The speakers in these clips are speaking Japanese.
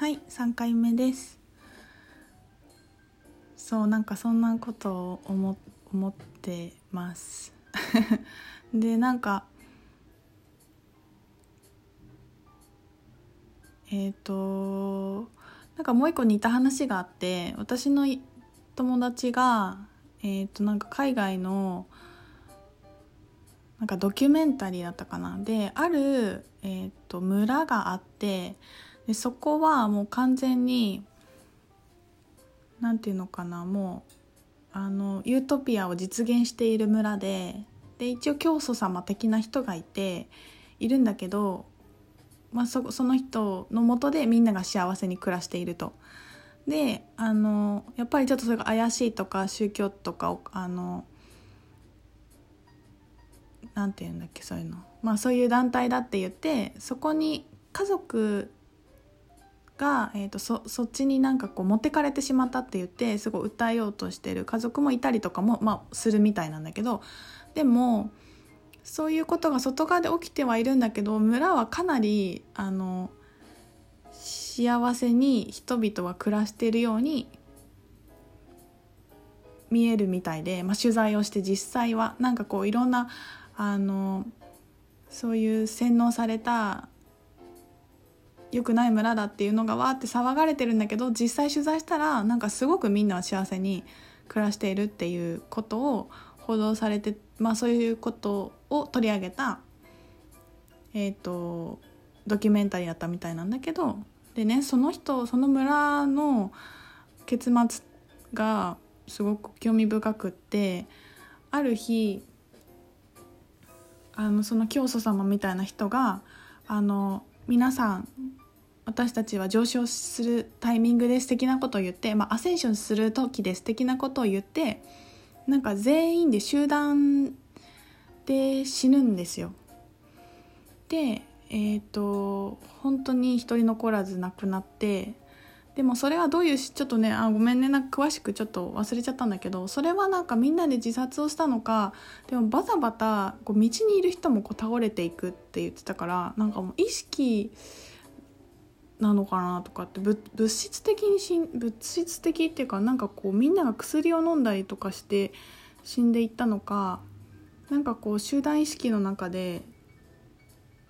はい3回目です。そうなんかそんなことを思思ってます。でなんかえっ、ー、となんかもう一個似た話があって私の友達がえっ、ー、となんか海外のなんかドキュメンタリーだったかな。である、えーと、村があってでそこはもう完全に何て言うのかなもうあのユートピアを実現している村でで一応教祖様的な人がいているんだけど、まあ、そその人のもとでみんなが幸せに暮らしていると。であのやっぱりちょっとそれが怪しいとか宗教とかあの何て言うんだっけそういうのまあそういう団体だって言ってそこに家族が、えーと、そそっちになんかこう持ってかれてしまったって言ってすごい訴えようとしてる家族もいたりとかも、まあ、するみたいなんだけどでもそういうことが外側で起きてはいるんだけど村はかなりあの幸せに人々は暮らしているように見えるみたいで、まあ、取材をして実際はなんかこういろんなあのそういう洗脳された良くない村だっていうのがわーって騒がれてるんだけど実際取材したらなんかすごくみんなは幸せに暮らしているっていうことを報道されて、まあ、そういうことを取り上げた、えーと、ドキュメンタリーだったみたいなんだけどでねその人その村の結末がすごく興味深くってある日あのその教祖様みたいな人があの皆さん私たちは上昇するタイミングで素敵なことを言って、まあ、アセンションする時で素敵なことを言ってなんか全員で集団で死ぬんですよ。でえっ、ー、と本当に一人残らず亡くなってでもそれはどういうちょっとねあごめんねなんか詳しくちょっと忘れちゃったんだけどそれはなんかみんなで自殺をしたのかでもバタバタこう道にいる人もこう倒れていくって言ってたからなんかもう意識なのかなとかって物質的にしん物質的っていうかなんかこうみんなが薬を飲んだりとかして死んでいったのかなんかこう集団意識の中で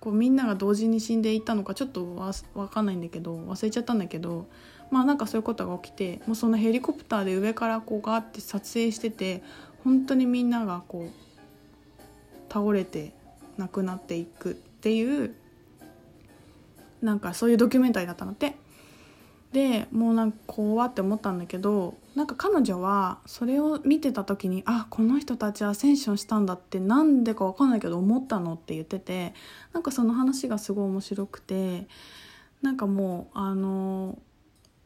こうみんなが同時に死んでいったのかちょっと分かんないんだけど忘れちゃったんだけどまあなんかそういうことが起きてもうそのヘリコプターで上からこうガーって撮影してて本当にみんながこう倒れて亡くなっていくっていうなんかそういうドキュメンタリーだったのって。でもうなんか怖って思ったんだけどなんか彼女はそれを見てた時にあこの人たちアセンションしたんだってなんでか分かんないけど思ったのって言っててなんかその話がすごい面白くてなんかもうあの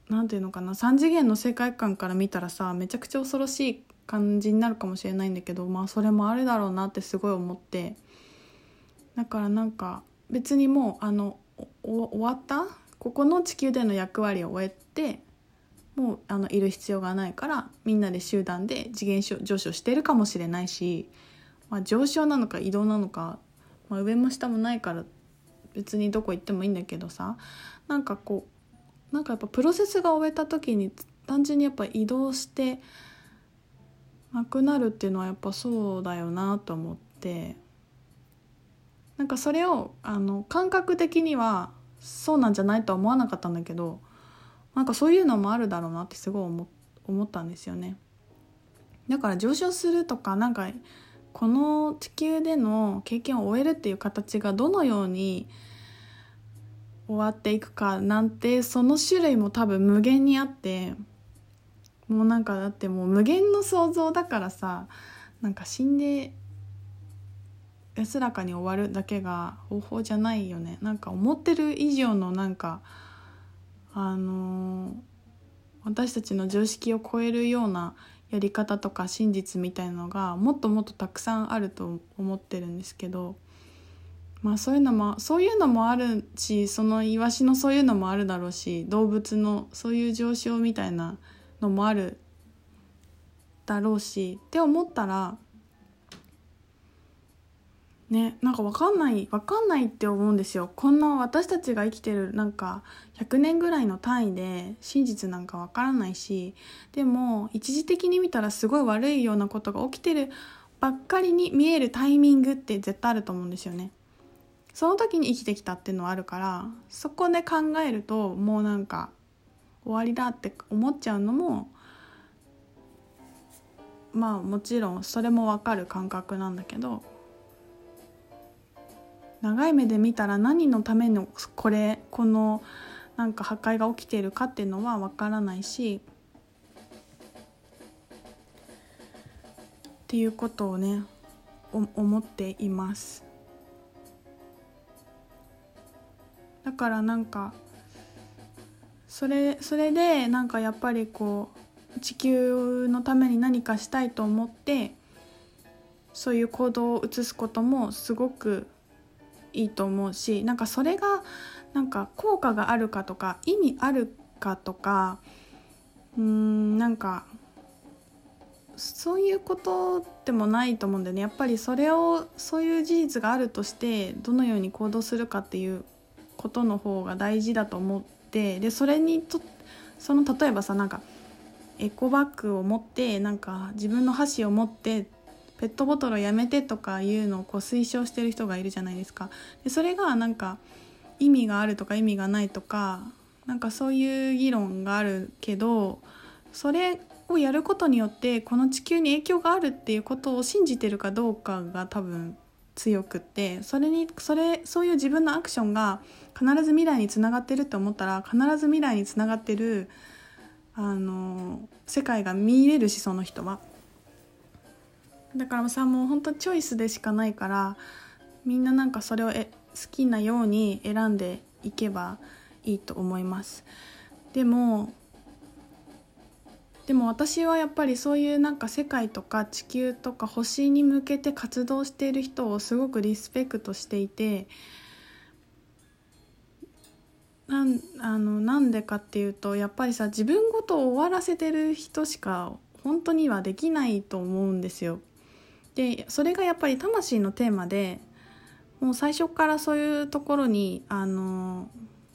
何て言うのかな3次元の世界観から見たらさめちゃくちゃ恐ろしい感じになるかもしれないんだけどまあそれもあるだろうなってすごい思ってだからなんか別にもうあの終わった？ここの地球での役割を終えてもうあのいる必要がないからみんなで集団で次元上昇してるかもしれないし、まあ、上昇なのか移動なのか、まあ、上も下もないから別にどこ行ってもいいんだけどさなんかこうなんかやっぱプロセスが終えた時に単純にやっぱ移動してなくなるっていうのはやっぱそうだよなと思ってなんかそれをあの感覚的にはそうなんじゃないとは思わなかったんだけどなんかそういうのもあるだろうなってすごい思思ったんですよね。だから上昇するとかなんかこの地球での経験を終えるっていう形がどのように終わっていくかなんてその種類も多分無限にあってもうなんかだってもう無限の想像だからさなんか死んで安らかに終わるだけが方法じゃないよね。なんか思ってる以上のなんかあのー、私たちの常識を超えるようなやり方とか真実みたいのがもっともっとたくさんあると思ってるんですけどまあそういうのもそういうのもあるしそのイワシのそういうのもあるだろうし動物のそういう上昇みたいなのもあるだろうしって思ったらねなんか分かんない分かんないって思うんですよこんな私たちが生きてるなんか100年ぐらいの単位で真実なんか分からないしでも一時的に見たらすごい悪いようなことが起きてるばっかりに見えるタイミングって絶対あると思うんですよね。その時に生きてきたっていうのはあるからそこで考えるともうなんか終わりだって思っちゃうのもまあもちろんそれも分かる感覚なんだけど長い目で見たら何のためのこれこのなんか破壊が起きているかっていうのは分からないしっていうことをね思っています。だからなんかそれそれでなんかやっぱりこう地球のために何かしたいと思ってそういう行動を移すこともすごくいいと思うしなんかそれがなんか効果があるかとか意味あるかとかうーんなんかそういうことでもないと思うんだよね。やっぱりそれをそういう事実があるとしてどのように行動するかっていうことの方が大事だと思ってでそれにとその例えばさなんかエコバッグを持ってなんか自分の箸を持ってペットボトルをやめてとかいうのをこう推奨してる人がいるじゃないですか。でそれがなんか意味があるとか意味がないとかなんかそういう議論があるけどそれをやることによってこの地球に影響があるっていうことを信じてるかどうかが多分強くってそれにそれそういう自分のアクションが必ず未来につながってるって思ったら必ず未来につながってるあの世界が見れるしその人は。だからさもう本当チョイスでしかないからみんななんかそれをえ好きなように選んでいけばいいと思います。でもでも私はやっぱりそういうなんか世界とか地球とか星に向けて活動している人をすごくリスペクトしていてなんあのなんでかっていうとやっぱりさ自分ごとを終わらせてる人しか本当にはできないと思うんですよ。でそれがやっぱり魂のテーマでもう最初からそういうところにあの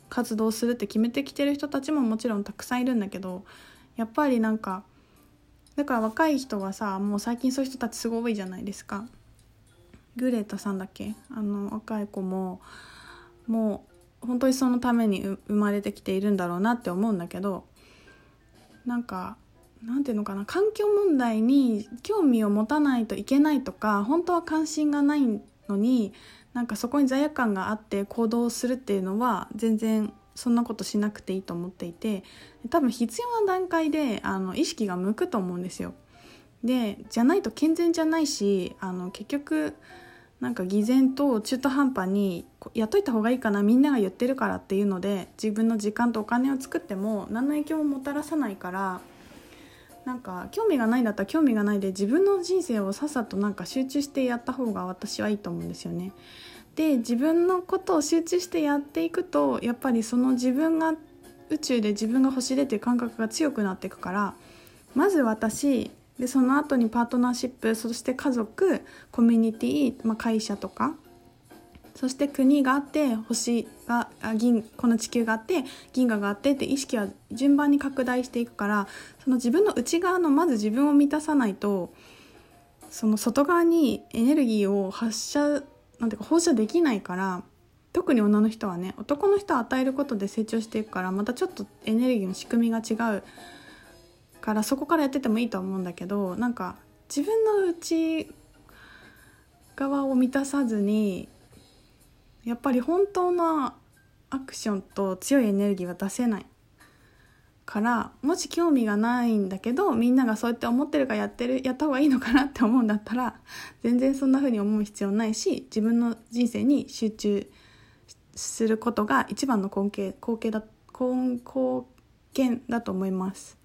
活動するって決めてきてる人たちももちろんたくさんいるんだけどやっぱりなんかだから若い人はさもう最近そういう人たちすごい多いじゃないですか。グレータさんだっけ？あの若い子ももう本当にそのために生まれてきているんだろうなって思うんだけどなんかなんていうのかな環境問題に興味を持たないといけないとか本当は関心がないのになんかそこに罪悪感があって行動するっていうのは全然そんなことしなくていいと思っていて多分必要な段階であの意識が向くと思うんですよ。でじゃないと健全じゃないしあの結局なんか偽善と中途半端にやっといた方がいいかなみんなが言ってるからっていうので自分の時間とお金を作っても何の影響ももたらさないからなんか興味がないんだったら興味がないで自分の人生をさっさとなんか集中してやった方が私はいいと思うんですよね。で自分のことを集中してやっていくとやっぱりその自分が宇宙で自分が星でっていう感覚が強くなっていくからまず私でその後にパートナーシップそして家族コミュニティ、まあ、会社とかそして国があって星があ銀この地球があって銀河があってって意識は順番に拡大していくからその自分の内側のまず自分を満たさないとその外側にエネルギーを発射なんていうか放射できないから特に女の人はね男の人は与えることで成長していくからまたちょっとエネルギーの仕組みが違うからそこからやっててもいいとは思うんだけどなんか自分の内側を満たさずにやっぱり本当のアクションと強いエネルギーは出せないからもし興味がないんだけどみんながそうやって思ってるからやってるやった方がいいのかなって思うんだったら全然そんな風に思う必要ないし自分の人生に集中することが一番の根拠貢献だ貢献だと思います。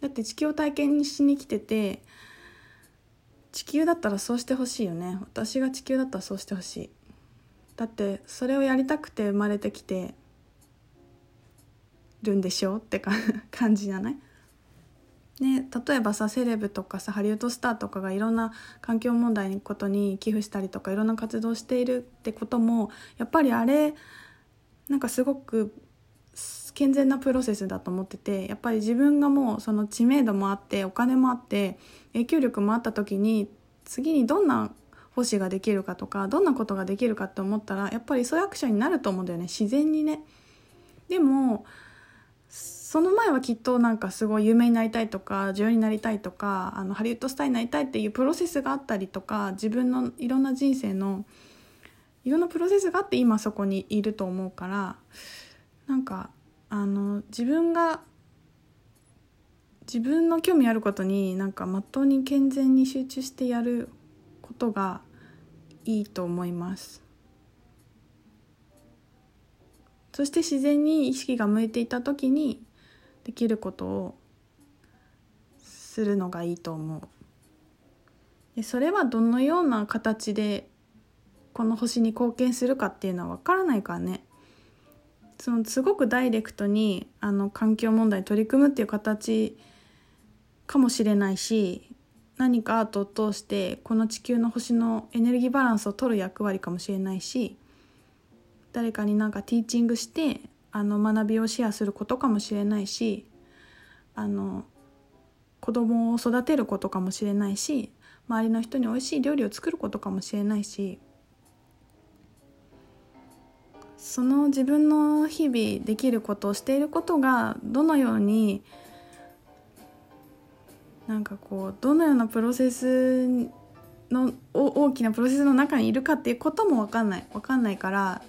だって地球を体験しに来てて地球だったらそうしてほしいよね。私が地球だったらそうしてほしい。だってそれをやりたくて生まれてきてるんでしょってか感じじゃない？ね、例えばさセレブとかさハリウッドスターとかがいろんな環境問題のことに寄付したりとかいろんな活動しているってこともやっぱりあれなんかすごく健全なプロセスだと思っててやっぱり自分がもうその知名度もあってお金もあって影響力もあった時に次にどんな奉仕ができるかとかどんなことができるかって思ったらやっぱりそういうアクションになると思うんだよね自然にね。でもその前はきっとなんかすごい有名になりたいとか女優になりたいとかあのハリウッドスターになりたいっていうプロセスがあったりとか自分のいろんな人生のいろんなプロセスがあって今そこにいると思うからなんかあの自分が自分の興味あることになんかまっとうに健全に集中してやることがいいと思います。そして自然に意識が向いていた時にできることをするのがいいと思うでそれはどのような形でこの星に貢献するかっていうのは分からないからねそのすごくダイレクトにあの環境問題に取り組むっていう形かもしれないし何かアートを通してこの地球の星のエネルギーバランスを取る役割かもしれないし誰かになんかティーチングしてあの学びをシェアすることかもしれないしあの子供を育てることかもしれないし周りの人に美味しい料理を作ることかもしれないしその自分の日々できることをしていることがどのようになんかこうどのようなプロセスの大きなプロセスの中にいるかっていうことも分かんない分かんないから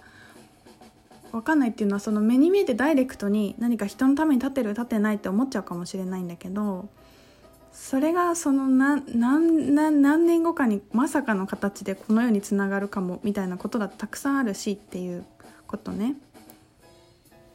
分かんないっていうのはその目に見えてダイレクトに何か人のために立てる立てないって思っちゃうかもしれないんだけどそれがその何何何年後かにまさかの形でこの世につながるかもみたいなことだってたくさんあるしっていうことね。